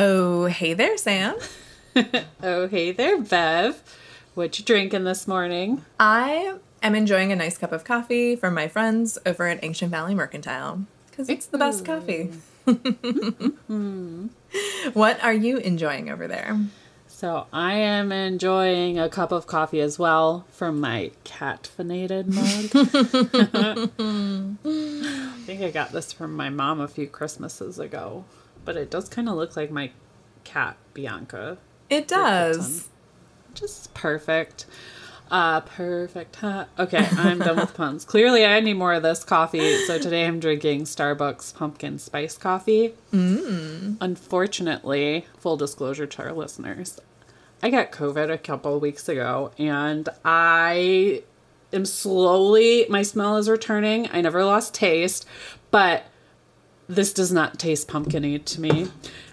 Oh, hey there, Sam. Oh, hey there, Bev. What you drinking this morning? I am enjoying a nice cup of coffee from my friends over at Ancient Valley Mercantile because it's the best coffee. what are you enjoying over there? So I am enjoying a cup of coffee as well from my caffeinated mug. I think I got this from my mom a few Christmases ago, but it does kind of look like my cat Bianca. It does. Just perfect. Uh, perfect. Huh? Okay, I'm done with puns. Clearly, I need more of this coffee. So today I'm drinking Starbucks pumpkin spice coffee. Mm. Unfortunately, full disclosure to our listeners, I got COVID a couple of weeks ago, and I am slowly. My smell is returning. I never lost taste, but this does not taste pumpkiny to me.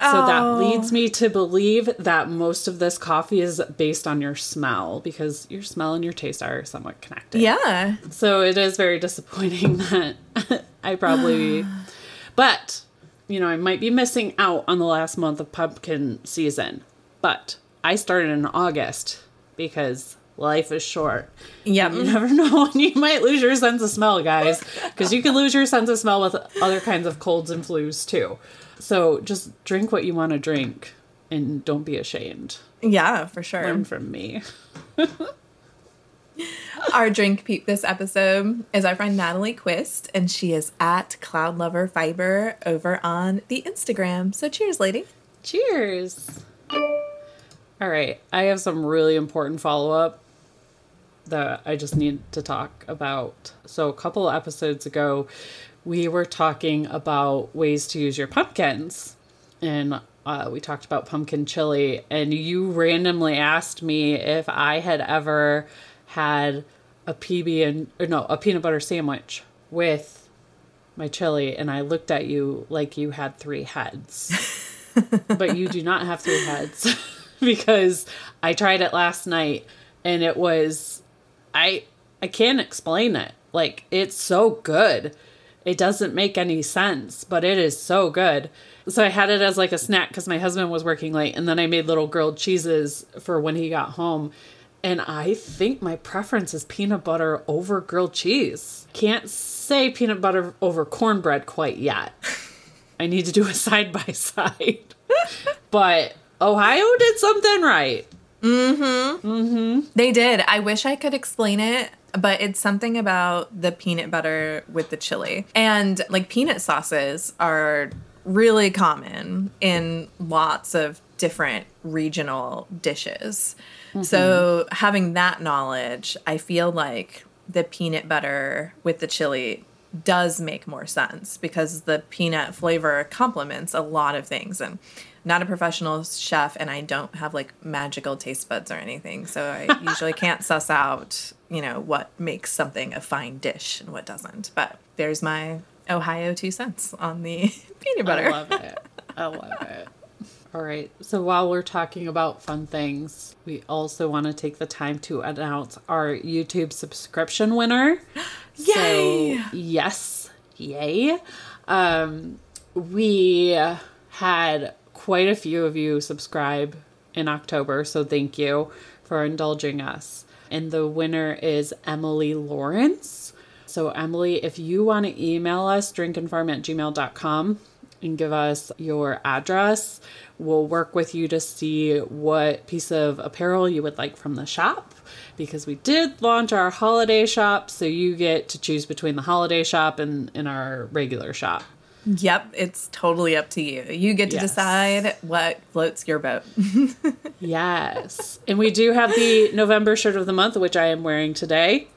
So that oh. leads me to believe that most of this coffee is based on your smell because your smell and your taste are somewhat connected. Yeah. So it is very disappointing that I probably, but you know, I might be missing out on the last month of pumpkin season. But I started in August because life is short. Yeah, You never know when you might lose your sense of smell, guys, because you can lose your sense of smell with other kinds of colds and flus too. So just drink what you want to drink and don't be ashamed. Yeah, for sure. Learn from me. Our drink peep this episode is our friend Natalie Quist, and she is at Cloud Lover Fiber over on the Instagram. So cheers, lady. Cheers. All right, I have some really important follow up that I just need to talk about. So, a couple of episodes ago, we were talking about ways to use your pumpkins, and uh, we talked about pumpkin chili, and you randomly asked me if I had ever had a PB and or no, a peanut butter sandwich with my chili, and I looked at you like you had three heads. but you do not have three heads because I tried it last night and it was I I can't explain it. Like it's so good. It doesn't make any sense, but it is so good. So I had it as like a snack cuz my husband was working late and then I made little grilled cheeses for when he got home. And I think my preference is peanut butter over grilled cheese. Can't say peanut butter over cornbread quite yet. I need to do a side by side. But Ohio did something right. Mm-hmm. Mm-hmm. They did. I wish I could explain it, but it's something about the peanut butter with the chili. And like peanut sauces are really common in lots of different regional dishes. Mm-hmm. So having that knowledge, I feel like the peanut butter with the chili does make more sense because the peanut flavor complements a lot of things and not a professional chef and I don't have like magical taste buds or anything so I usually can't suss out you know what makes something a fine dish and what doesn't but there's my Ohio two cents on the peanut butter I love it. I love it. All right. So while we're talking about fun things, we also want to take the time to announce our YouTube subscription winner. Yay! So, yes. Yay. Um, we had quite a few of you subscribe in October, so thank you for indulging us. And the winner is Emily Lawrence. So, Emily, if you want to email us, drinkandfarm at gmail.com and give us your address, we'll work with you to see what piece of apparel you would like from the shop. Because we did launch our holiday shop, so you get to choose between the holiday shop and, and our regular shop. Yep, it's totally up to you. You get to Yes. decide what floats your boat. Yes. and we do have the November shirt of the month, which I am wearing today.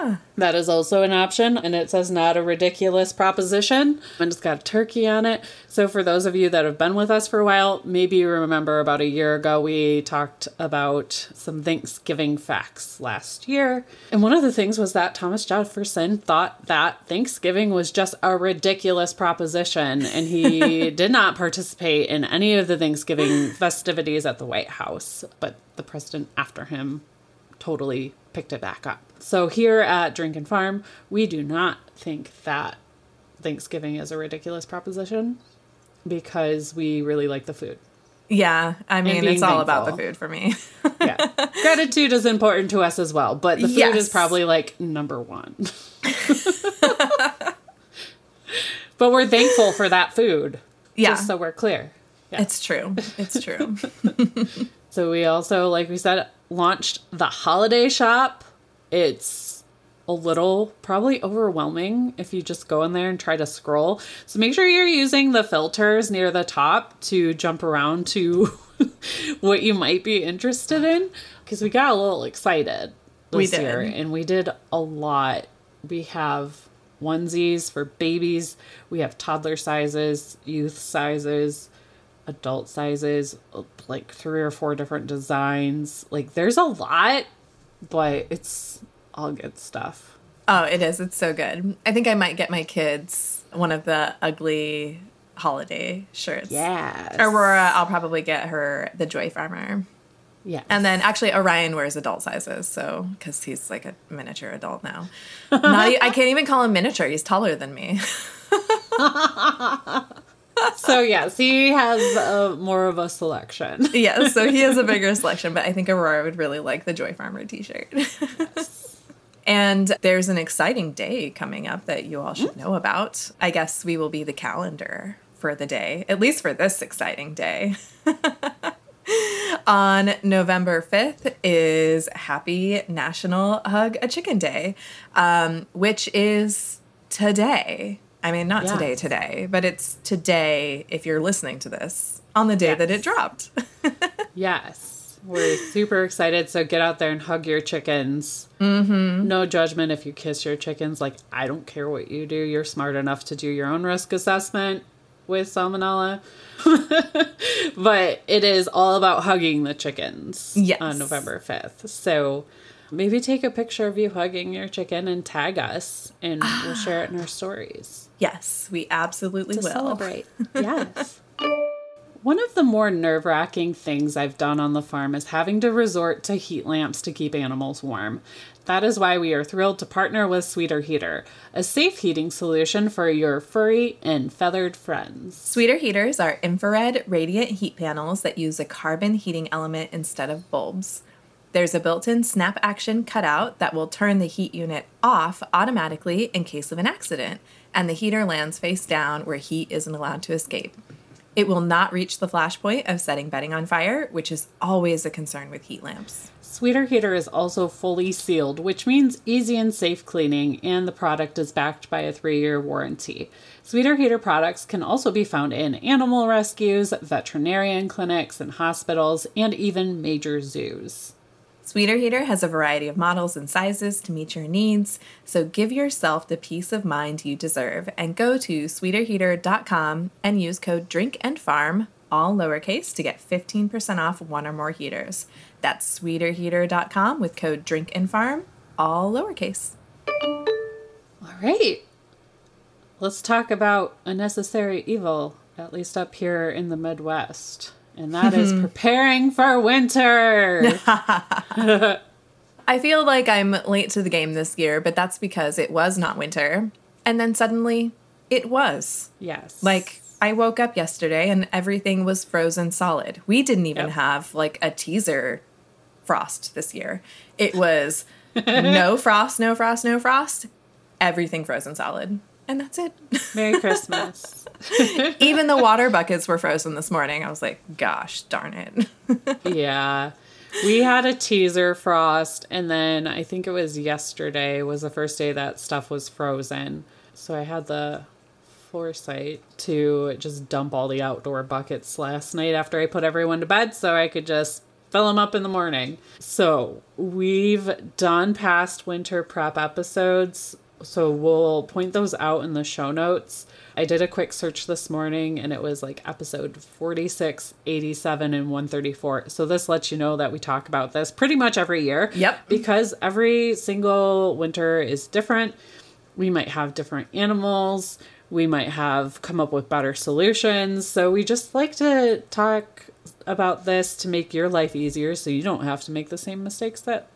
Yeah. That is also an option, and it says not a ridiculous proposition, and it's got a turkey on it. So, for those of you that have been with us for a while, maybe you remember about a year ago we talked about some Thanksgiving facts last year. And one of the things was that Thomas Jefferson thought that Thanksgiving was just a ridiculous proposition, and he did not participate in any of the Thanksgiving festivities at the White House, but the president after him totally picked it back up. So here at Drink and Farm, we do not think that Thanksgiving is a ridiculous proposition because we really like the food. Yeah. I mean, it's all about the food for me. Yeah. Gratitude is important to us as well, but the food Yes. is probably like number one. but we're thankful for that food. Yeah. Just so we're clear. Yeah. It's true. It's true. So we also, like we said, launched the holiday shop. It's a little probably overwhelming if you just go in there and try to scroll. So make sure you're using the filters near the top to jump around to what you might be interested in because we got a little excited this year and we did a lot. We have onesies for babies, we have toddler sizes, youth sizes, adult sizes, like three or four different designs. Like there's a lot, but it's all good stuff. Oh, it is. It's so good. I think I might get my kids one of the ugly holiday shirts. Yeah. Aurora, I'll probably get her the Joy Farmer. Yeah. And then actually Orion wears adult sizes, so because he's like a miniature adult now. Not I can't even call him miniature. He's taller than me. so yes, he has uh, more of a selection. yeah, so he has a bigger selection, but I think Aurora would really like the Joy Farmer t-shirt. and there's an exciting day coming up that you all should know about. I guess we will be the calendar for the day, at least for this exciting day. On November 5th is Happy National Hug a Chicken Day, um, which is today. I mean, not today, Yes. today, but it's today if you're listening to this on the day that it dropped. Yes. We're super excited. So get out there and hug your chickens. Mm-hmm. No judgment if you kiss your chickens. Like, I don't care what you do. You're smart enough to do your own risk assessment with salmonella. but it is all about hugging the chickens Yes. on November 5th. So maybe take a picture of you hugging your chicken and tag us, and we'll share it in our stories yes, we absolutely to will. celebrate. Yes. One of the more nerve wracking things I've done on the farm is having to resort to heat lamps to keep animals warm. That is why we are thrilled to partner with Sweeter Heater, a safe heating solution for your furry and feathered friends. Sweeter heaters are infrared radiant heat panels that use a carbon heating element instead of bulbs. There's a built in snap action cutout that will turn the heat unit off automatically in case of an accident, and the heater lands face down where heat isn't allowed to escape. It will not reach the flash point of setting bedding on fire, which is always a concern with heat lamps. Sweeter Heater is also fully sealed, which means easy and safe cleaning, and the product is backed by a three year warranty. Sweeter Heater products can also be found in animal rescues, veterinarian clinics, and hospitals, and even major zoos. Sweeter Heater has a variety of models and sizes to meet your needs, so give yourself the peace of mind you deserve and go to sweeterheater.com and use code DRINK and FARM, all lowercase, to get 15% off one or more heaters. That's sweeterheater.com with code DRINK and FARM, all lowercase. All right. Let's talk about a necessary evil, at least up here in the Midwest. And that is mm-hmm. preparing for winter. I feel like I'm late to the game this year, but that's because it was not winter. And then suddenly it was. yes. Like I woke up yesterday and everything was frozen solid. We didn't even Yep. have like a teaser frost this year. It was no frost, no frost, no frost. Everything frozen solid. And that's it. Merry Christmas. even the water buckets were frozen this morning. I was like, gosh, darn it. yeah. We had a teaser frost, and then I think it was yesterday was the first day that stuff was frozen. So I had the foresight to just dump all the outdoor buckets last night after I put everyone to bed so I could just fill them up in the morning. So we've done past winter prep episodes. So we'll point those out in the show notes. I did a quick search this morning and it was like episode 46, 87, and 134. So this lets you know that we talk about this pretty much every year. Yep. Because every single winter is different. We might have different animals. We might have come up with better solutions. So we just like to talk about this to make your life easier so you don't have to make the same mistakes that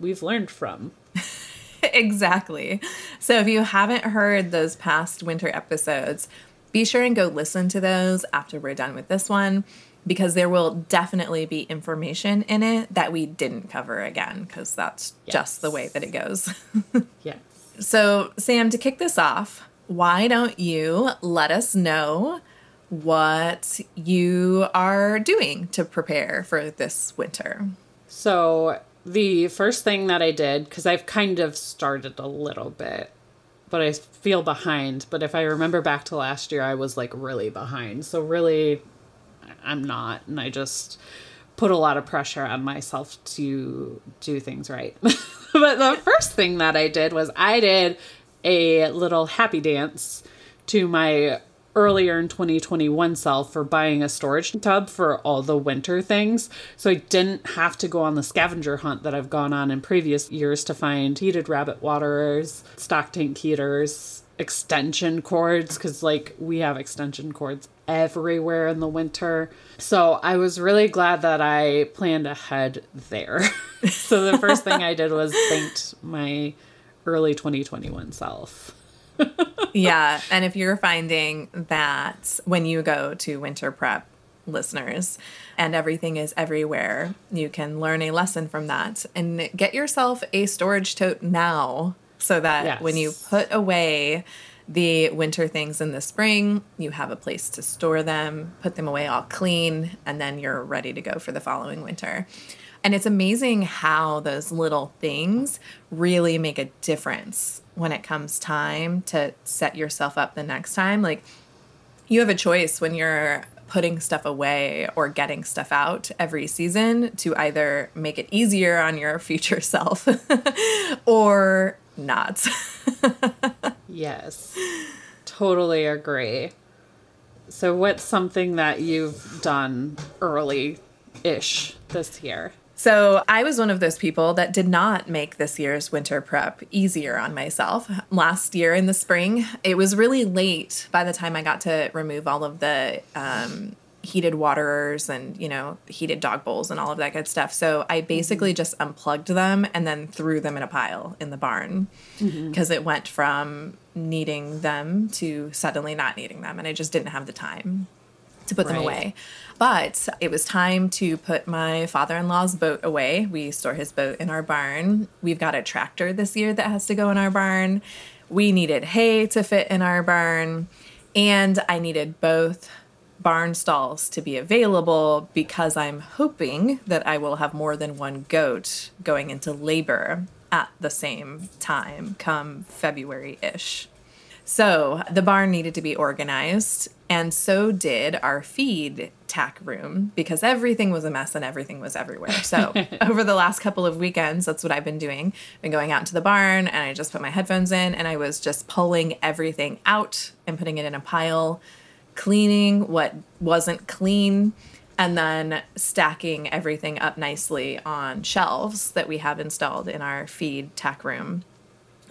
we've learned from. exactly. So if you haven't heard those past winter episodes, be sure and go listen to those after we're done with this one because there will definitely be information in it that we didn't cover again because that's just the way that it goes. Yes. so, Sam, to kick this off, why don't you let us know what you are doing to prepare for this winter? So the first thing that I did, because I've kind of started a little bit, but I feel behind. But if I remember back to last year, I was like really behind. So really, I'm not. And I just put a lot of pressure on myself to do things right. but the first thing that I did was I did a little happy dance to my earlier in 2021 self for buying a storage tub for all the winter things. So I didn't have to go on the scavenger hunt that I've gone on in previous years to find heated rabbit waterers, stock tank heaters, extension cords, because like we have extension cords everywhere in the winter. So I was really glad that I planned ahead there. so the first thing I did was thanked my early 2021 self. Yeah. And if you're finding that when you go to winter prep, listeners, and everything is everywhere, you can learn a lesson from that and get yourself a storage tote now so that Yes. when you put away the winter things in the spring, you have a place to store them, put them away all clean, and then you're ready to go for the following winter. And it's amazing how those little things really make a difference when it comes time to set yourself up the next time. Like, you have a choice when you're putting stuff away or getting stuff out every season to either make it easier on your future self or not. Yes. Totally agree. So what's something that you've done early ish this year? So I was one of those people that did not make this year's winter prep easier on myself. Last year in the spring, it was really late by the time I got to remove all of the um, heated waterers and you know heated dog bowls and all of that good stuff. So I basically just unplugged them and then threw them in a pile in the barn because it went from needing them to suddenly not needing them, and I just didn't have the time to put them Right. away. But it was time to put my father in law's boat away. We store his boat in our barn. We've got a tractor this year that has to go in our barn. We needed hay to fit in our barn. And I needed both barn stalls to be available because I'm hoping that I will have more than one goat going into labor at the same time come February ish. So the barn needed to be organized, and so did our feed tack room because everything was a mess and everything was everywhere. So over the last couple of weekends, that's what I've been doing. I've Been going out into the barn and I just put my headphones in and I was just pulling everything out and putting it in a pile, cleaning what wasn't clean, and then stacking everything up nicely on shelves that we have installed in our feed tack room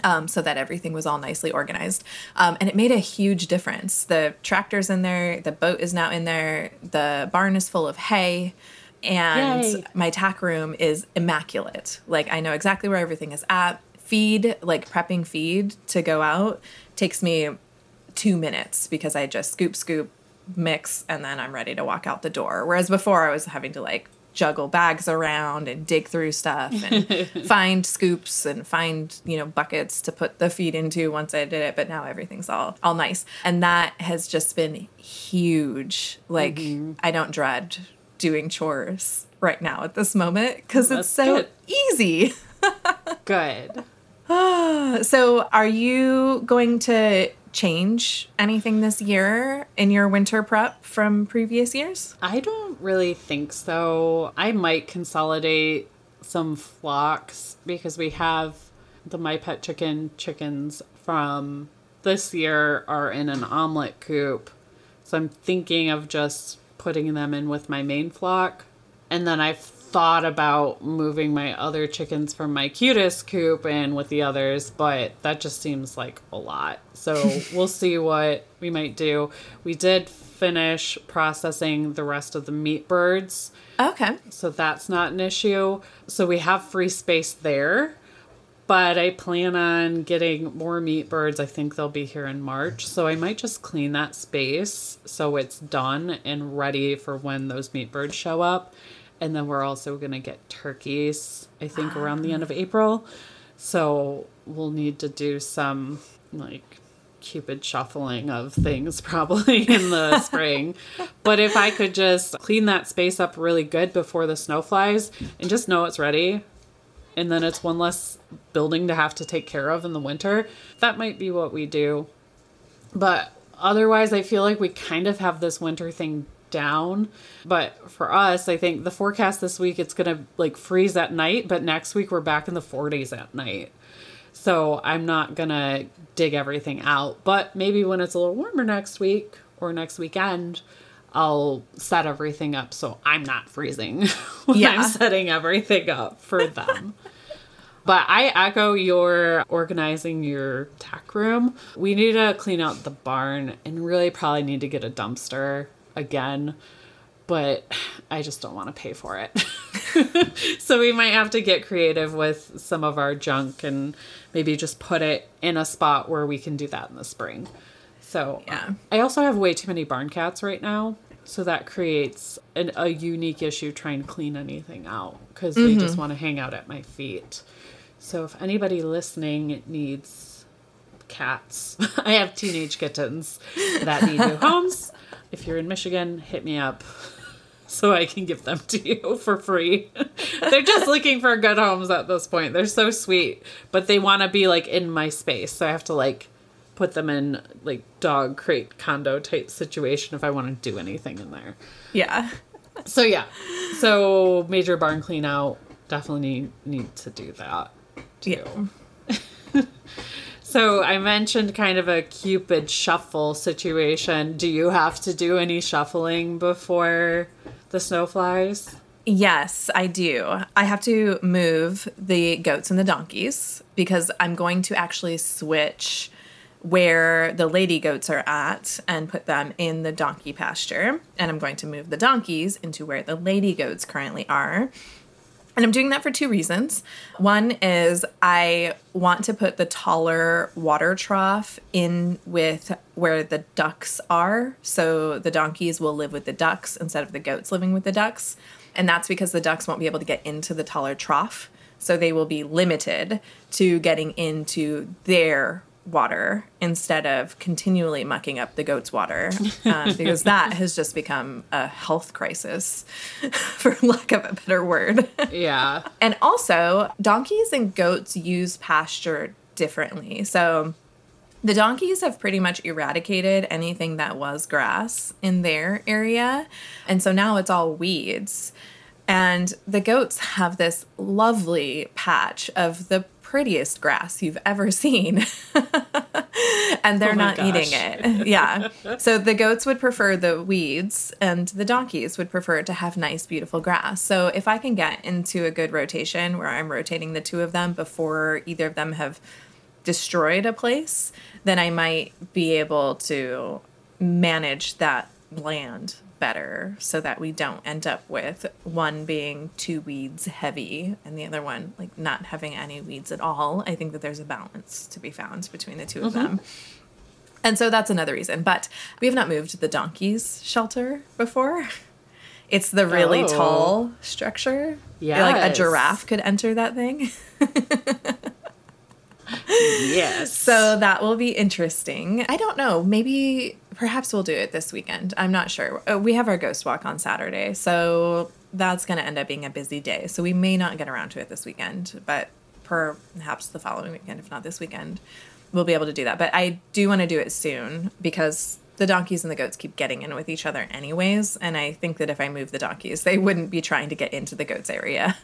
um, so that everything was all nicely organized. Um, and it made a huge difference. The tractor's in there, the boat is now in there, the barn is full of hay, and Yay. my tack room is immaculate. Like, I know exactly where everything is at. Feed, like prepping feed to go out, takes me two minutes because I just scoop, scoop, mix, and then I'm ready to walk out the door. Whereas before I was having to like juggle bags around and dig through stuff and find scoops and find, you know, buckets to put the feed into once I did it. But now everything's all all nice. And that has just been huge. Like mm-hmm. I don't dread doing chores right now at this moment because it's so good. easy. Good. So, are you going to change anything this year in your winter prep from previous years? I don't really think so. I might consolidate some flocks because we have the My Pet Chicken chickens from this year are in an Omlet coop. So I'm thinking of just putting them in with my main flock. And then I've thought about moving my other chickens from my cutest coop in with the others, but that just seems like a lot. So we'll see what we might do. We did finish processing the rest of the meat birds, Okay. so that's not an issue. So we have free space there. But I plan on getting more meat birds. I think they'll be here in March. So I might just clean that space so it's done and ready for when those meat birds show up. And then we're also going to get turkeys, I think, ah. around the end of April. So we'll need to do some like cupid shuffling of things probably in the spring. But if I could just clean that space up really good before the snow flies and just know it's ready, and then it's one less building to have to take care of in the winter, that might be what we do. But otherwise, I feel like we kind of have this winter thing down. But for us, I think the forecast this week it's gonna like freeze at night, but next week we're back in the 40s at night. So I'm not gonna dig everything out. But maybe when it's a little warmer next week or next weekend, I'll set everything up so I'm not freezing when Yeah. I'm setting everything up for them. But I echo your organizing your tack room. We need to clean out the barn and really probably need to get a dumpster again. But I just don't want to pay for it. so we might have to get creative with some of our junk and maybe just put it in a spot where we can do that in the spring. So Yeah. I also have way too many barn cats right now. So that creates an, a unique issue trying to clean anything out because they just mm-hmm. want to hang out at my feet. So if anybody listening needs cats, I have teenage kittens that need new homes. If you're in Michigan, hit me up so I can give them to you for free. They're just looking for good homes at this point. They're so sweet, but they want to be like in my space. So I have to like put them in like dog crate condo type situation if I want to do anything in there. Yeah. So yeah. So major barn clean out. Definitely need need to do that. Yeah. So I mentioned kind of a cupid shuffle situation. Do you have to do any shuffling before the snow flies? Yes, I do. I have to move the goats and the donkeys because I'm going to actually switch where the lady goats are at and put them in the donkey pasture. And I'm going to move the donkeys into where the lady goats currently are. And I'm doing that for two reasons. One is I want to put the taller water trough in with where the ducks are. So the donkeys will live with the ducks instead of the goats living with the ducks. And that's because the ducks won't be able to get into the taller trough. So they will be limited to getting into their water instead of continually mucking up the goat's water um, because that has just become a health crisis for lack of a better word. Yeah. and also donkeys and goats use pasture differently. So the donkeys have pretty much eradicated anything that was grass in their area and so now it's all weeds. And the goats have this lovely patch of the prettiest grass you've ever seen and they're Oh not eating it. Yeah. So the goats would prefer the weeds and the donkeys would prefer to have nice, beautiful grass. So if I can get into a good rotation where I'm rotating the two of them before either of them have destroyed a place, then I might be able to manage that land better so that we don't end up with one being two weeds heavy and the other one like not having any weeds at all. I think that there's a balance to be found between the 2 of mm-hmm. them. And so that's another reason. But we have not moved the donkeys shelter before. It's the really Oh. tall structure. Yeah. Like a giraffe could enter that thing. Yes. So that will be interesting. I don't know. Maybe, perhaps we'll do it this weekend. I'm not sure. Uh, We have our ghost walk on Saturday. So that's going to end up being a busy day. So we may not get around to it this weekend, but perhaps the following weekend, if not this weekend, we'll be able to do that. But I do want to do it soon because the donkeys and the goats keep getting in with each other anyways and i think that if i move the donkeys they wouldn't be trying to get into the goats area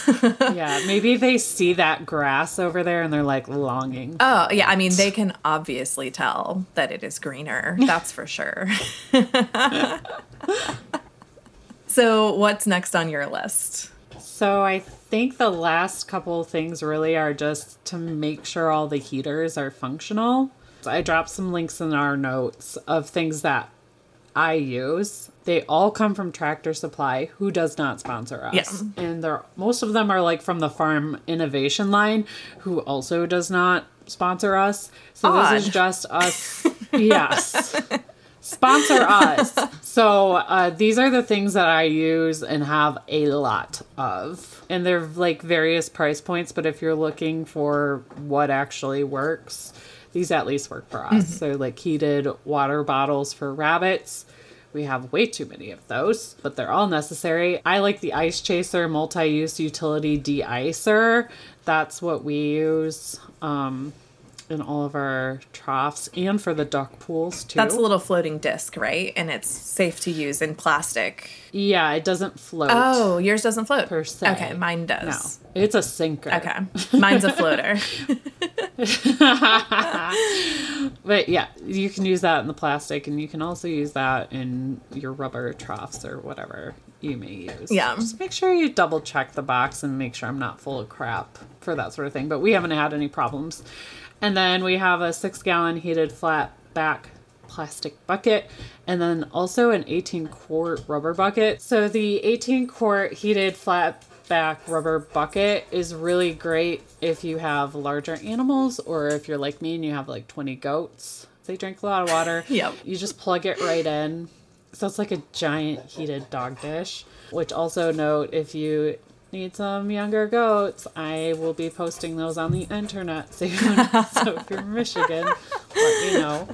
yeah, maybe they see that grass over there and they're like longing. oh yeah i mean they can obviously tell that it is greener that's for sure so what's next on your list So I think the last couple things really are just to make sure all the heaters are functional. I dropped some links in our notes of things that I use. They all come from Tractor Supply, who does not sponsor us. Yeah. And they're most of them are like from the Farm Innovators line, who also does not sponsor us. So this is just us. yes. Sponsor us. So uh, these are the things that I use and have a lot of. And they're like various price points, but if you're looking for what actually works, these at least work for us. So like heated water bottles for rabbits. We have way too many of those, but they're all necessary. I like the Ice Chaser multi-use utility de-icer. That's what we use um, in all of our troughs and for the duck pools too. that's a little floating disc right and it's safe to use in plastic yeah, it doesn't float. oh yours doesn't float Per se. okay mine does. no, it's a sinker. okay mine's a floater But yeah, you can use that in the plastic, and you can also use that in your rubber troughs or whatever you may use. Yeah. Just make sure you double check the box and make sure I'm not full of crap for that sort of thing. But we haven't had any problems. And then we have a six gallon heated flat back plastic bucket and then also an 18 quart rubber bucket. So the 18 quart heated flat back rubber bucket is really great if you have larger animals or if you're like me and you have like 20 goats. They drink a lot of water. Yep. You just plug it right in. So it's like a giant heated dog dish. Which also note if you need some younger goats, I will be posting those on the internet soon. so if you're in Michigan, let me know.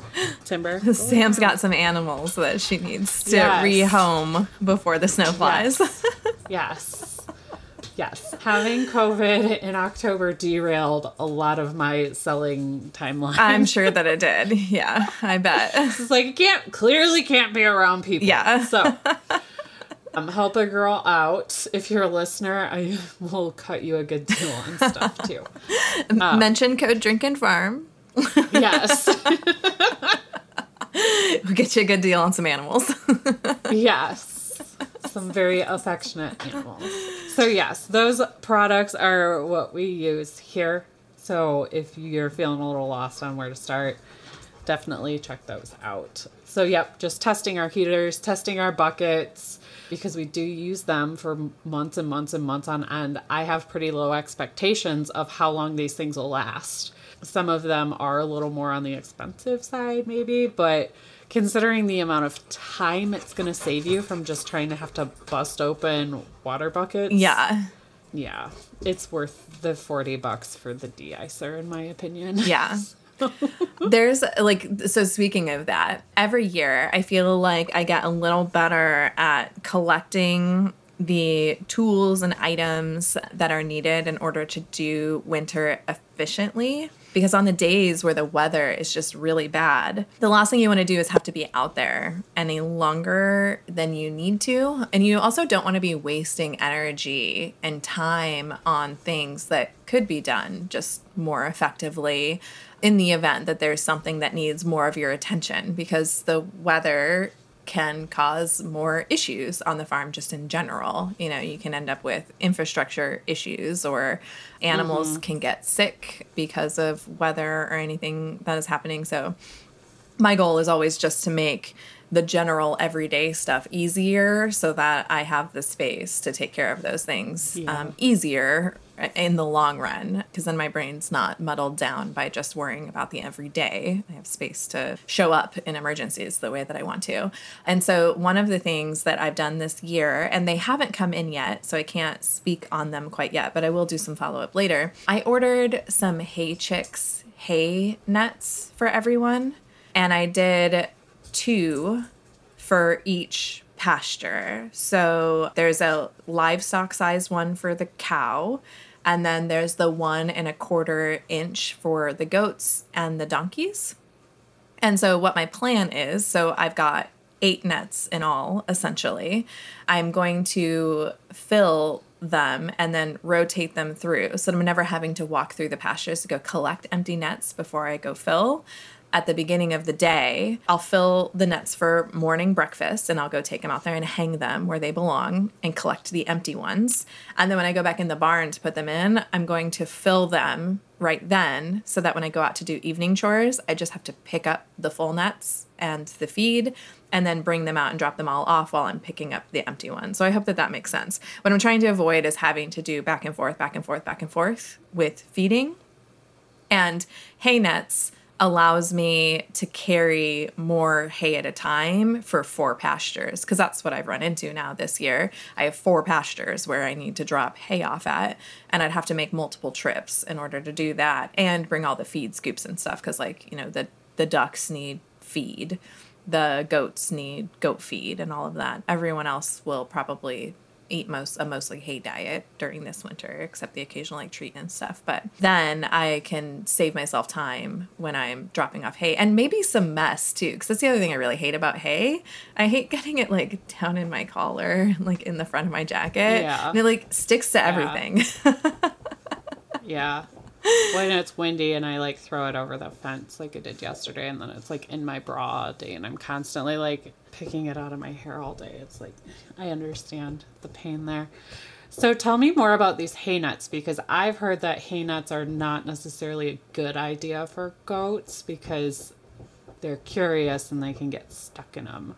Timber. Sam's got some animals that she needs to Yes. rehome before the snow flies. Yes. Yes. Having COVID in October derailed a lot of my selling timeline. I'm sure that it did. Yeah, I bet. It's like, you can't, clearly can't be around people. Yeah. So, um, help a girl out. If you're a listener, I will cut you a good deal on stuff too. Mention code Drink and Farm. Yes. We'll get you a good deal on some animals. Yes. Some very affectionate animals. So, yes, those products are what we use here. So, if you're feeling a little lost on where to start, definitely check those out. So, yep, just testing our heaters, testing our buckets, because we do use them for months and months and months on end. I have pretty low expectations of how long these things will last. Some of them are a little more on the expensive side, maybe, but considering the amount of time it's going to save you from just trying to have to bust open water buckets. yeah. Yeah. It's worth the 40 bucks for the de-icer, in my opinion. Yeah. There's like, so speaking of that, every year I feel like I get a little better at collecting the tools and items that are needed in order to do winter efficiently. Because on the days where the weather is just really bad, the last thing you want to do is have to be out there any longer than you need to. And you also don't want to be wasting energy and time on things that could be done just more effectively in the event that there's something that needs more of your attention because the weather can cause more issues on the farm just in general. You know, you can end up with infrastructure issues or animals can get sick because of weather or anything that is happening. So, my goal is always just to make the general everyday stuff easier so that I have the space to take care of those things Yeah. um, easier in the long run because then my brain's not muddled down by just worrying about the everyday. I have space to show up in emergencies the way that I want to. And so, one of the things that I've done this year, and they haven't come in yet, so I can't speak on them quite yet, but I will do some follow up later. I ordered some Hay Chix hay nets for everyone, and I did two for each pasture. So there's a livestock size one for the cow, and then there's the one and a quarter inch for the goats and the donkeys. And so, what my plan is so I've got eight nets in all, essentially. I'm going to fill them and then rotate them through so I'm never having to walk through the pastures to go collect empty nets before I go fill. At the beginning of the day, I'll fill the nets for morning breakfast and I'll go take them out there and hang them where they belong and collect the empty ones. And then when I go back in the barn to put them in, I'm going to fill them right then so that when I go out to do evening chores, I just have to pick up the full nets and the feed and then bring them out and drop them all off while I'm picking up the empty ones. So I hope that that makes sense. What I'm trying to avoid is having to do back and forth, back and forth, back and forth with feeding. And hay nets allows me to carry more hay at a time for four pastures because that's what I've run into now this year. I have four pastures where I need to drop hay off at, and I'd have to make multiple trips in order to do that and bring all the feed scoops and stuff because, like, you know, the the ducks need feed, the goats need goat feed, and all of that. Everyone else will probably eat most a mostly hay diet during this winter, except the occasional like treat and stuff. But then I can save myself time when I'm dropping off hay and maybe some mess too, because that's the other thing I really hate about hay. I hate getting it like down in my collar, like in the front of my jacket. Yeah. And it like sticks to everything. Yeah. When it's windy and I like throw it over the fence like I did yesterday, and then it's like in my bra all day, and I'm constantly like picking it out of my hair all day. It's like I understand the pain there. So tell me more about these hay nuts because I've heard that hay nuts are not necessarily a good idea for goats because they're curious and they can get stuck in them.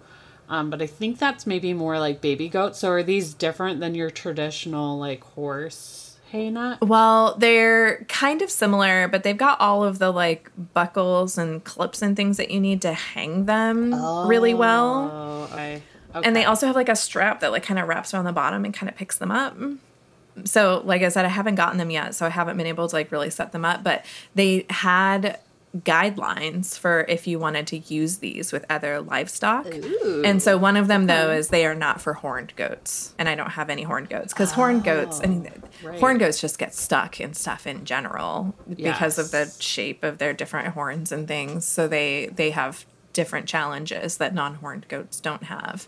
Um, but I think that's maybe more like baby goats. So are these different than your traditional like horse Well, they're kind of similar, but they've got all of the like buckles and clips and things that you need to hang them really well. Oh, I. And they also have like a strap that like kind of wraps around the bottom and kind of picks them up. So, like I said, I haven't gotten them yet, so I haven't been able to like really set them up, but they had guidelines for if you wanted to use these with other livestock. And so one of them though is they are not for horned goats. And I don't have any horned goats because horned goats, I oh, mean right. horned goats just get stuck in stuff in general because of the shape of their different horns and things. So they they have different challenges that non-horned goats don't have.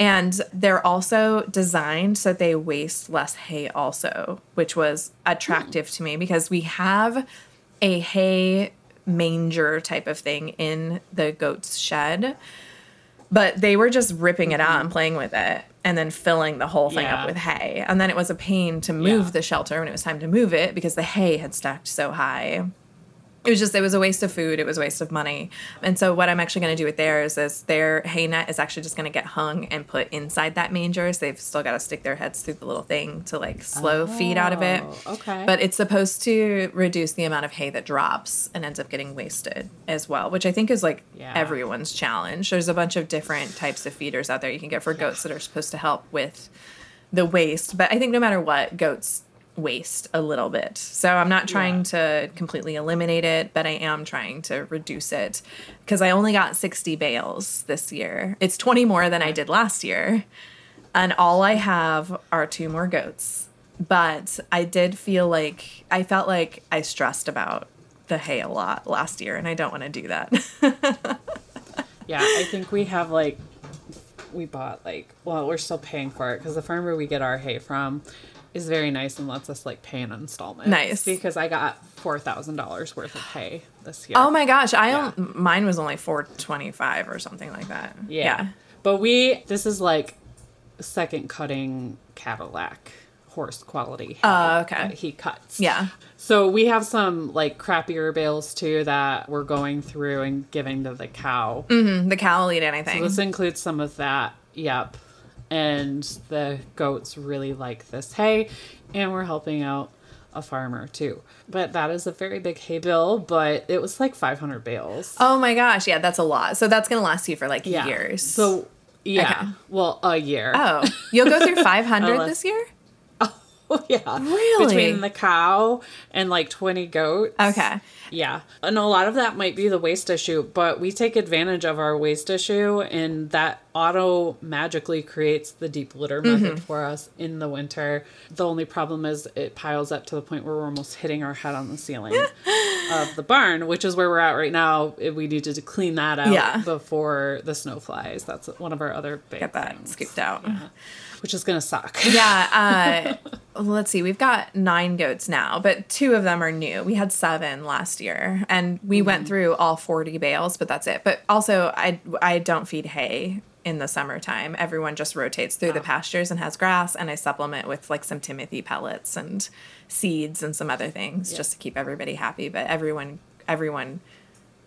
And they're also designed so that they waste less hay also, which was attractive hmm. to me because we have a hay manger type of thing in the goat's shed. But they were just ripping it out and mm-hmm. playing with it and then filling the whole thing Yeah. up with hay. And then it was a pain to move Yeah. the shelter when it was time to move it because the hay had stacked so high it was just it was a waste of food. It was a waste of money. And so what i'm actually going to do with theirs is their hay net is actually just going to get hung and put inside that manger so they've still got to stick their heads through the little thing to like slow feed out of it. Oh, okay. but it's supposed to reduce the amount of hay that drops and ends up getting wasted as well which i think is like Yeah. everyone's challenge. There's a bunch of different types of feeders out there you can get for goats that are supposed to help with the waste. But i think no matter what goats waste a little bit. So i'm not trying Yeah. to completely eliminate it but i am trying to reduce it because i only got 60 bales this year. It's 20 more than i did last year. And all i have are two more goats. But i did feel like i felt like i stressed about the hay a lot last year and i don't want to do that. Yeah, I think we have like we bought like well, we're still paying for it because the farmer we get our hay from is very nice and lets us like pay an installment. Nice. because I got four thousand dollars worth of hay this year. oh my gosh i Yeah. don't mine was only 425 or something like that yeah. But we this is like second cutting Cadillac horse quality. Oh, okay. that He cuts. yeah So we have some like crappier bales too that we're going through and giving to the cow. Mm, the cow will eat anything This includes some of that. Yep. And the goats really like this hay, and we're helping out a farmer too. But that is a very big hay bill, but it was like 500 bales. Oh my gosh, yeah, that's a lot. So that's gonna last you for like yeah. years. So, yeah. Okay. Well, a year. oh, you'll go through 500 Unless- this year? yeah. Really? Between the cow and like 20 goats. Okay. Yeah. And a lot of that might be the waste issue, but we take advantage of our waste issue and that auto magically creates the deep litter method mm-hmm. for us in the winter. The only problem is it piles up to the point where we're almost hitting our head on the ceiling of the barn, which is where we're at right now. If We need to clean that out Yeah. before the snow flies. That's one of our other big Get that things, scooped out. Which is going to suck. Yeah. Uh, let's see. We've got nine goats now, but two of them are new. We had seven last year, and we Mm-hmm. went through all forty bales, but that's it. But also, I I don't feed hay in the summertime. Everyone just rotates through the Oh. pastures and has grass, and I supplement with like some Timothy pellets and seeds and some other things just to keep everybody happy. But everyone everyone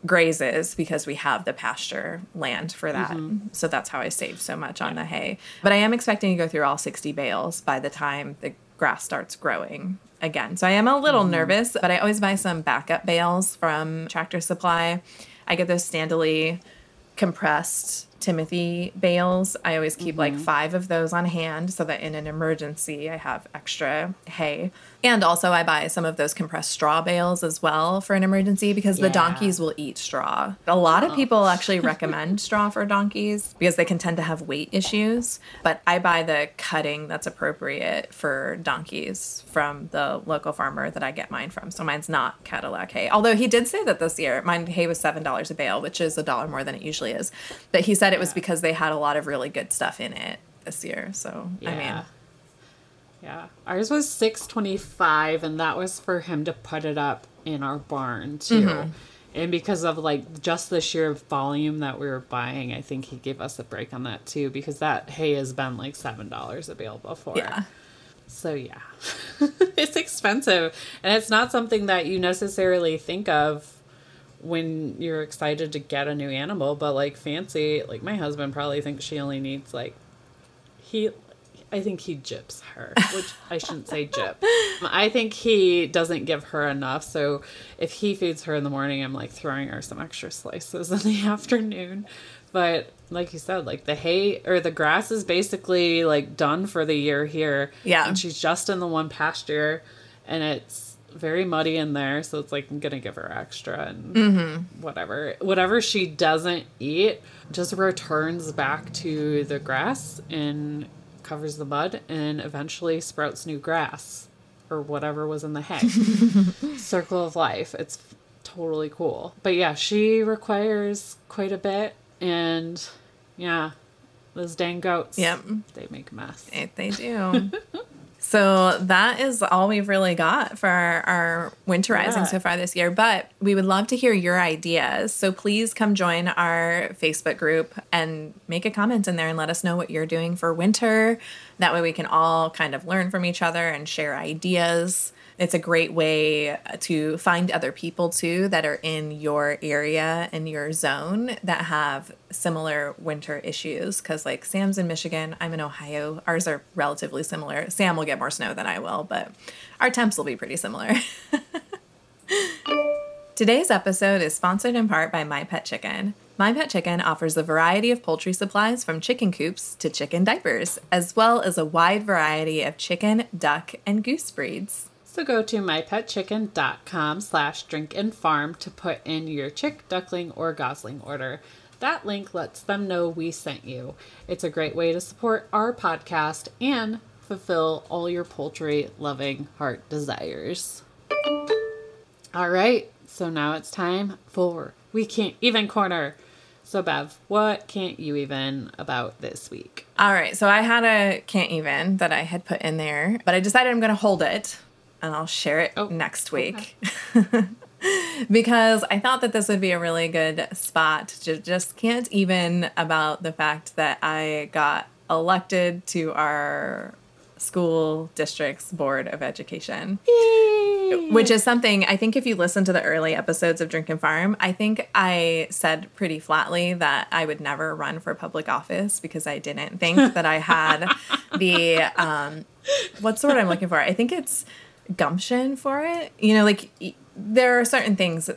grazes because we have the pasture land for that. Mm-hmm. So that's how I save so much on the hay. But I am expecting to go through all 60 bales by the time the grass starts growing again. So I am a little Mm-hmm. nervous, but I always buy some backup bales from Tractor Supply. I get those Standlee compressed Timothy bales. I always keep like Mm-hmm. five of those on hand so that in an emergency I have extra hay. And also I buy some of those compressed straw bales as well for an emergency because the Yeah. Oh. donkeys will eat straw. A lot of people actually recommend straw for donkeys because they can tend to have weight issues, but I buy the cutting that's appropriate for donkeys from the local farmer that I get mine from. So mine's not Cadillac hay. Although he did say that this year mine hay was $7 a bale, which is a dollar more than it usually is. But he said it was because they had a lot of really good stuff in it this year. So, I mean, Yeah. Ours was 625 and that was for him to put it up in our barn too. Mm-hmm. And because of like just the sheer volume that we were buying, I think he gave us a break on that too because that hay has been like $7 a bale before. yeah. So yeah. it's expensive and it's not something that you necessarily think of when you're excited to get a new animal, but like fancy, like my husband probably thinks she only needs like he I think he gyps her, which I shouldn't say gyp. I think he doesn't give her enough. So if he feeds her in the morning, I'm like throwing her some extra slices in the afternoon. But like you said, like the hay or the grass is basically like done for the year here. Yeah. And she's just in the one pasture and it's very muddy in there. So it's like I'm to give her extra and mm-hmm. whatever. Whatever she doesn't eat just returns back to the grass and covers the mud and eventually sprouts new grass or whatever was in the hay. Circle of life. It's totally cool. But yeah, she requires quite a bit and yeah, those dang goats. Yep. They make a mess. It, they do. so that is all we've really got for our, our winterizing Yeah. so far this year. But we would love to hear your ideas. So please come join our Facebook group and make a comment in there and let us know what you're doing for winter. That way we can all kind of learn from each other and share ideas. It's a great way to find other people too that are in your area and your zone that have similar winter issues. Because like Sam's in Michigan, I'm in Ohio. Ours are relatively similar. Sam will get more snow than I will, but our temps will be pretty similar. Today's episode is sponsored in part by My Pet Chicken. My Pet Chicken offers a variety of poultry supplies from chicken coops to chicken diapers, as well as a wide variety of chicken, duck, and goose breeds. So go to mypetchicken.com slash drink and farm to put in your chick, duckling, or gosling order. That link lets them know we sent you. It's a great way to support our podcast and fulfill all your poultry loving heart desires. All right, so now it's time for We Can't Even Corner. So, Bev, what can't you even about this week? All right, so I had a can't even that I had put in there, but I decided I'm going to hold it and I'll share it Oh, next week. because I thought that this would be a really good spot to just can't even about the fact that I got elected to our school district's board of education which is something I think if you listen to the early episodes of Drink and Farm, I think I said pretty flatly that I would never run for public office because I didn't think that I had the um, what's the word I'm looking for? I think it's gumption for it. You know, like there are certain things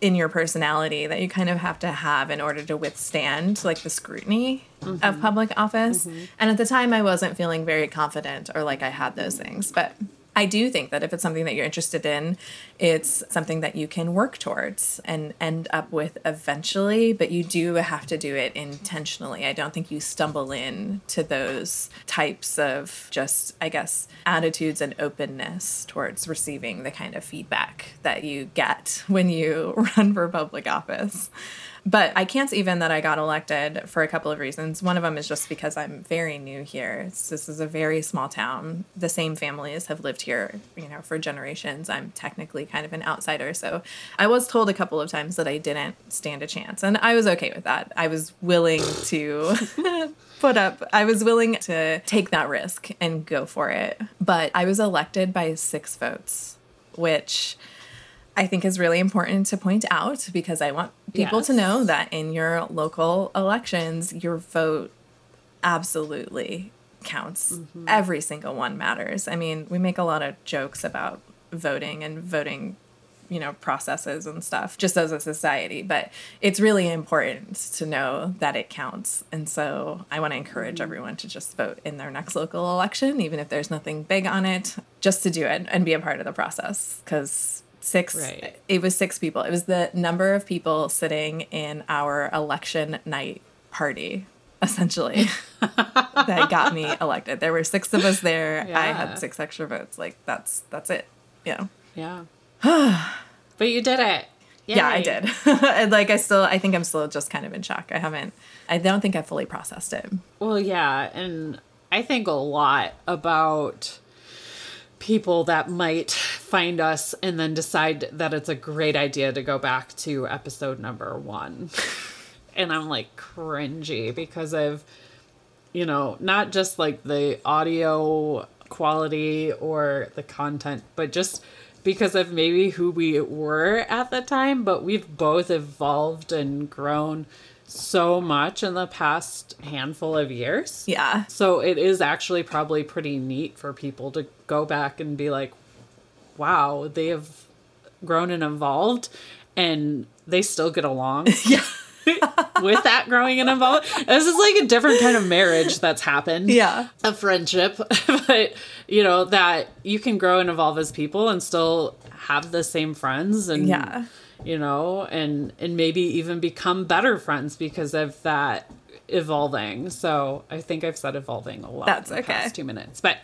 in your personality that you kind of have to have in order to withstand like the scrutiny of mm-hmm. public office. Mm-hmm. And at the time I wasn't feeling very confident or like I had those things, but I do think that if it's something that you're interested in, it's something that you can work towards and end up with eventually, but you do have to do it intentionally. I don't think you stumble in to those types of just, I guess, attitudes and openness towards receiving the kind of feedback that you get when you run for public office. But I can't even that I got elected for a couple of reasons. One of them is just because I'm very new here. This is a very small town. The same families have lived here, you know, for generations. I'm technically kind of an outsider, so I was told a couple of times that I didn't stand a chance, and I was okay with that. I was willing to put up. I was willing to take that risk and go for it. But I was elected by 6 votes, which I think is really important to point out because I want people to know that in your local elections, your vote absolutely counts. Mm-hmm. Every single one matters. I mean, we make a lot of jokes about voting and voting, you know, processes and stuff just as a society, but it's really important to know that it counts. And so I want to encourage mm-hmm. everyone to just vote in their next local election, even if there's nothing big on it, just to do it and be a part of the process because six Right. it was six people. It was the number of people sitting in our election night party essentially that got me elected. There were six of us there. I had six extra votes. Like that's that's it. Yeah. Yeah. but you did it. yeah i did. And like i still i think i'm still just kind of in shock. I haven't i don't think i fully processed it. Well, yeah, and I think a lot about people that might find us and then decide that it's a great idea to go back to episode number one. and I'm like cringy because of, you know, not just like the audio quality or the content, but just because of maybe who we were at the time. But we've both evolved and grown so much in the past handful of years. yeah So it is actually probably pretty neat for people to go back and be like, wow, they have grown and evolved and they still get along. yeah with that growing and evolving. This is like a different kind of marriage that's happened. yeah A friendship, but you know, that you can grow and evolve as people and still have the same friends and Yeah. you know, and and maybe even become better friends because of that evolving. So I think I've said evolving a lot That's in the okay. past two minutes. But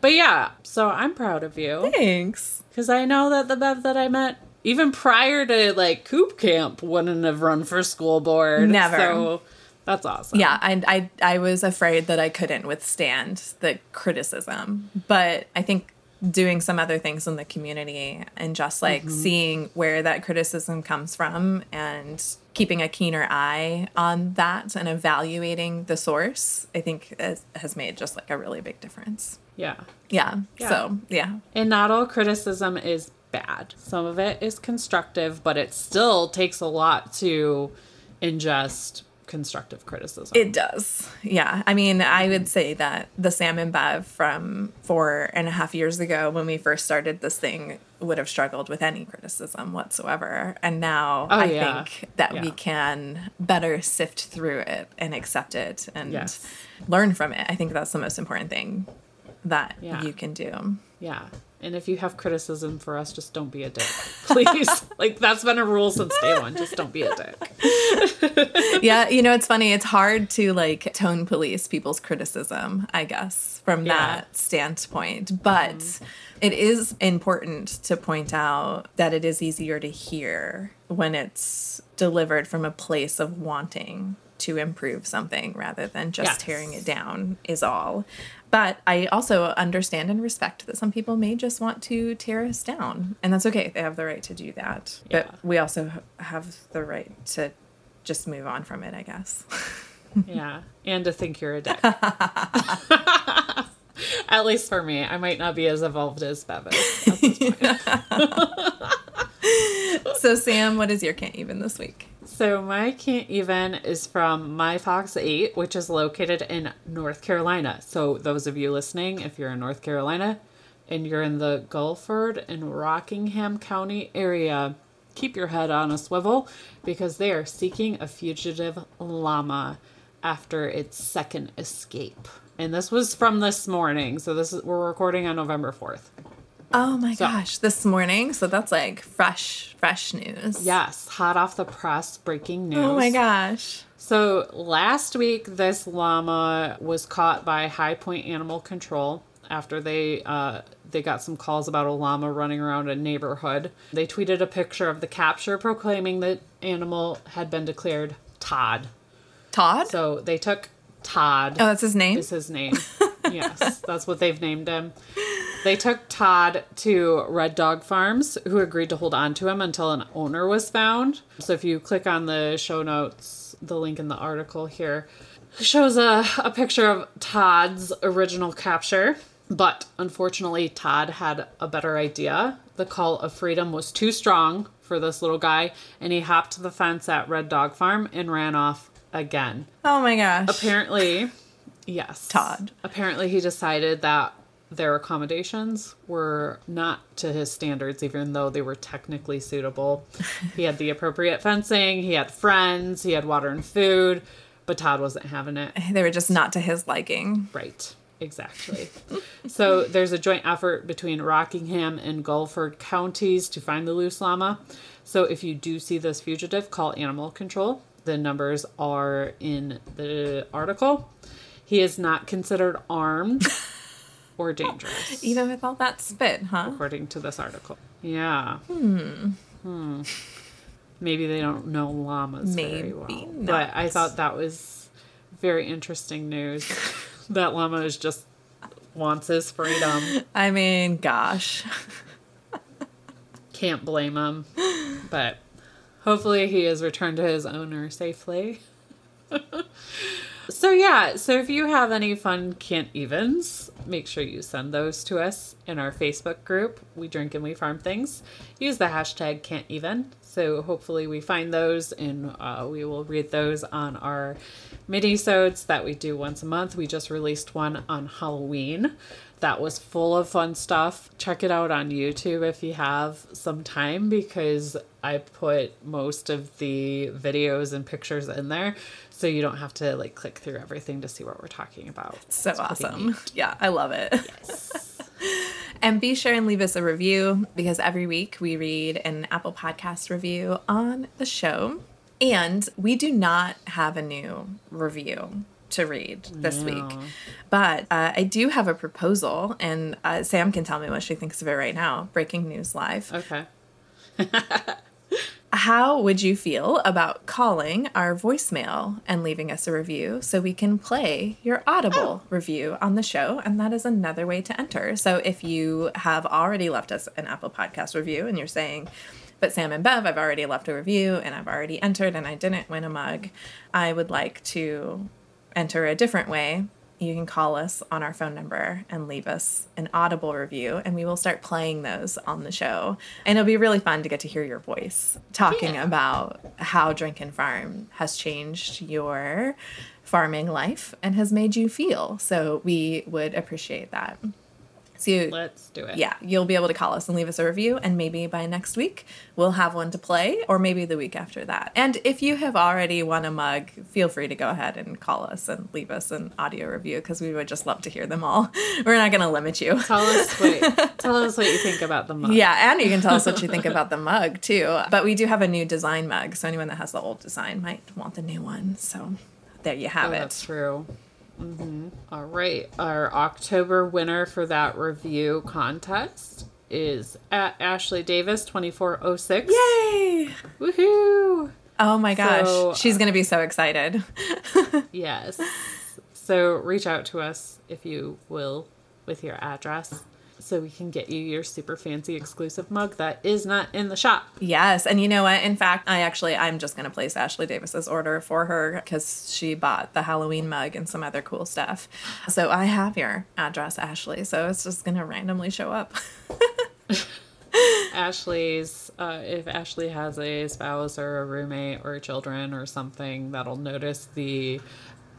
but yeah, so I'm proud of you. thanks Because I know that the Bev that I met, even prior to like Coop Camp, wouldn't have run for school board. Never. So that's awesome. Yeah, I, I I was afraid that I couldn't withstand the criticism, but I think doing some other things in the community and just like mm-hmm. seeing where that criticism comes from and keeping a keener eye on that and evaluating the source, I think has, has made just like a really big difference. Yeah. Yeah. Yeah. So yeah, And not all criticism is bad. Some of it is constructive, but it still takes a lot to ingest constructive criticism. It does. Yeah. I mean, I would say that the Sam and Bev from four and a half years ago when we first started this thing would have struggled with any criticism whatsoever. And now Oh, I yeah. think that we can better sift through it and accept it and Yes. learn from it. I think that's the most important thing that Yeah. you can do. yeah. And if you have criticism for us, just don't be a dick. Please. like that's been a rule since day one. Just don't be a dick. yeah, you know, it's funny. It's hard to like tone police people's criticism, I guess, from Yeah. that standpoint. But mm-hmm. it is important to point out that it is easier to hear when it's delivered from a place of wanting to improve something rather than just Yes. tearing it down, is all. But I also understand and respect that some people may just want to tear us down, and that's okay. They have the right to do that. Yeah. But we also have the right to just move on from it, I guess. Yeah. And to think you're a dick. At least for me. I might not be as evolved as Bevan. at this point. so, Sam, what is your can't even this week? So my can't even is from My Fox 8, which is located in North Carolina. So those of you listening, if you're in North Carolina and you're in the Guilford and Rockingham County area, keep your head on a swivel because they are seeking a fugitive llama after its second escape. And this was from this morning. So this is we're recording on November 4th. Oh my So- gosh, this morning. So that's like fresh, fresh news. Yes, hot off the press, breaking news. Oh my gosh. So last week, this llama was caught by High Point Animal Control after they uh, they got some calls about a llama running around a neighborhood. They tweeted a picture of the capture, proclaiming that animal had been declared Todd. Todd? So they took Todd. oh, that's his name? is his name. yes, that's what they've named him. They took Todd to Red Dog Farms, who agreed to hold on to him until an owner was found. So if you click on the show notes, the link in the article here shows a, a picture of Todd's original capture. But unfortunately, Todd had a better idea. The call of freedom was too strong for this little guy, and he hopped the fence at Red Dog Farm and ran off again. oh my gosh. Apparently, yes. Todd. Apparently, he decided that their accommodations were not to his standards, even though they were technically suitable. he had the appropriate fencing, he had friends, he had water and food, but Todd wasn't having it. They were just not to his liking. Right. Exactly. so there's a joint effort between Rockingham and Guilford counties to find the loose llama. So if you do see this fugitive, call animal control. The numbers are in the article. He is not considered armed or dangerous, Even with all that spit, huh? according to this article. Yeah. Hmm. Maybe they don't know llamas very well. not. But I thought that was very interesting news. that llama is just wants his freedom. I mean, gosh. Can't blame him. But hopefully he is returned to his owner safely. so yeah, so if you have any fun can't evens, make sure you send those to us in our Facebook group. We drink and we farm things. Use the hashtag can't even. So hopefully we find those and uh, we will read those on our mini-sodes that we do once a month. We just released one on Halloween that was full of fun stuff. Check it out on YouTube if you have some time because I put most of the videos and pictures in there so you don't have to like click through everything to see what we're talking about. So It's awesome. Yeah, I love it. And be sure and leave us a review because every week we read an Apple Podcast review on the show. And we do not have a new review to read this week. But uh, I do have a proposal, and uh, Sam can tell me what she thinks of it right now. Breaking news live. Okay. How would you feel about calling our voicemail and leaving us a review so we can play your Audible oh. review on the show? And that is another way to enter. So if you have already left us an Apple Podcast review and you're saying, but Sam and Bev, I've already left a review and I've already entered and I didn't win a mug, I would like to enter a different way. You can call us on our phone number and leave us an audible review, and we will start playing those on the show. And it'll be really fun to get to hear your voice talking Yeah. about how Drink and Farm has changed your farming life and has made you feel. So we would appreciate that. So you, Let's do it. yeah, you'll be able to call us and leave us a review, and maybe by next week we'll have one to play, or maybe the week after that. And if you have already won a mug, feel free to go ahead and call us and leave us an audio review because we would just love to hear them all. We're not going to limit you. Tell us what tell us what you think about the mug. Yeah, and you can tell us what you think about the mug too. But we do have a new design mug, so anyone that has the old design might want the new one. So there you have Oh, it. that's true. Hmm All right. Our October winner for that review contest is at Ashley Davis 2406. Yay! Woohoo! Oh my gosh, So, she's going to be so excited. Yes. So reach out to us if you will with your address so we can get you your super fancy exclusive mug that is not in the shop. Yes, and you know what? In fact, I actually I'm just gonna place Ashley Davis's order for her because she bought the Halloween mug and some other cool stuff. So I have your address, Ashley. So it's just gonna randomly show up. Ashley's, uh, if Ashley has a spouse or a roommate or children or something that'll notice the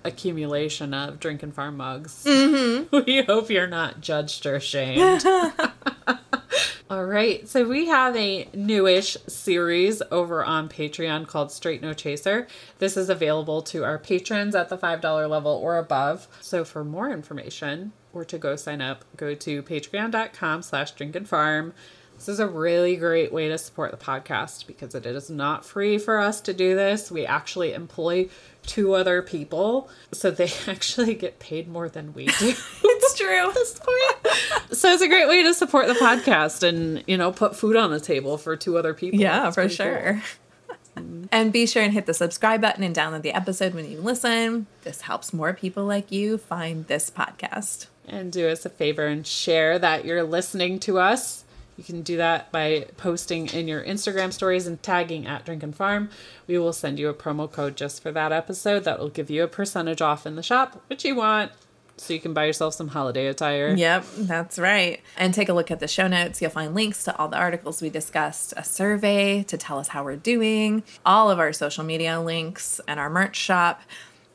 accumulation of Drink and Farm mugs, mm-hmm. we hope you're not judged or shamed. All right, so we have a newish series over on Patreon called Straight No Chaser. This is available to our patrons at the $5 level or above. So for more information or to go sign up, go to patreon.com slash drink and farm. This is a really great way to support the podcast because it is not free for us to do this. We actually employ two other people, so they actually get paid more than we do. It's true. at this point. so it's a great way to support the podcast and, you know, put food on the table for two other people. Yeah, It's for pretty cool. sure. and be sure and hit the subscribe button and download the episode when you listen. This helps more people like you find this podcast. And do us a favor and share that you're listening to us. You can do that by posting in your Instagram stories and tagging at Drink and Farm. We will send you a promo code just for that episode that will give you a percentage off in the shop, which you want, so you can buy yourself some holiday attire. Yep, that's right. And take a look at the show notes. You'll find links to all the articles we discussed, a survey to tell us how we're doing, all of our social media links, and our merch shop.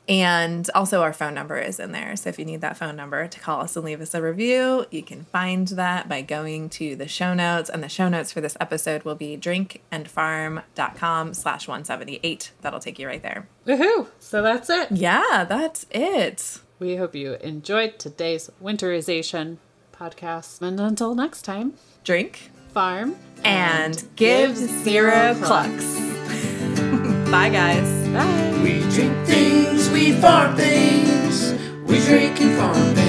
And also, our phone number is in there. So, if you need that phone number to call us and leave us a review, you can find that by going to the show notes. And the show notes for this episode will be drinkandfarm.com slash 178. That'll take you right there. Woohoo! So that's it. Yeah, that's it. We hope you enjoyed today's winterization podcast. And until next time, Drink farm and give zero clucks. Bye, guys. Bye. We drink things, we farm things. We drink and farm things.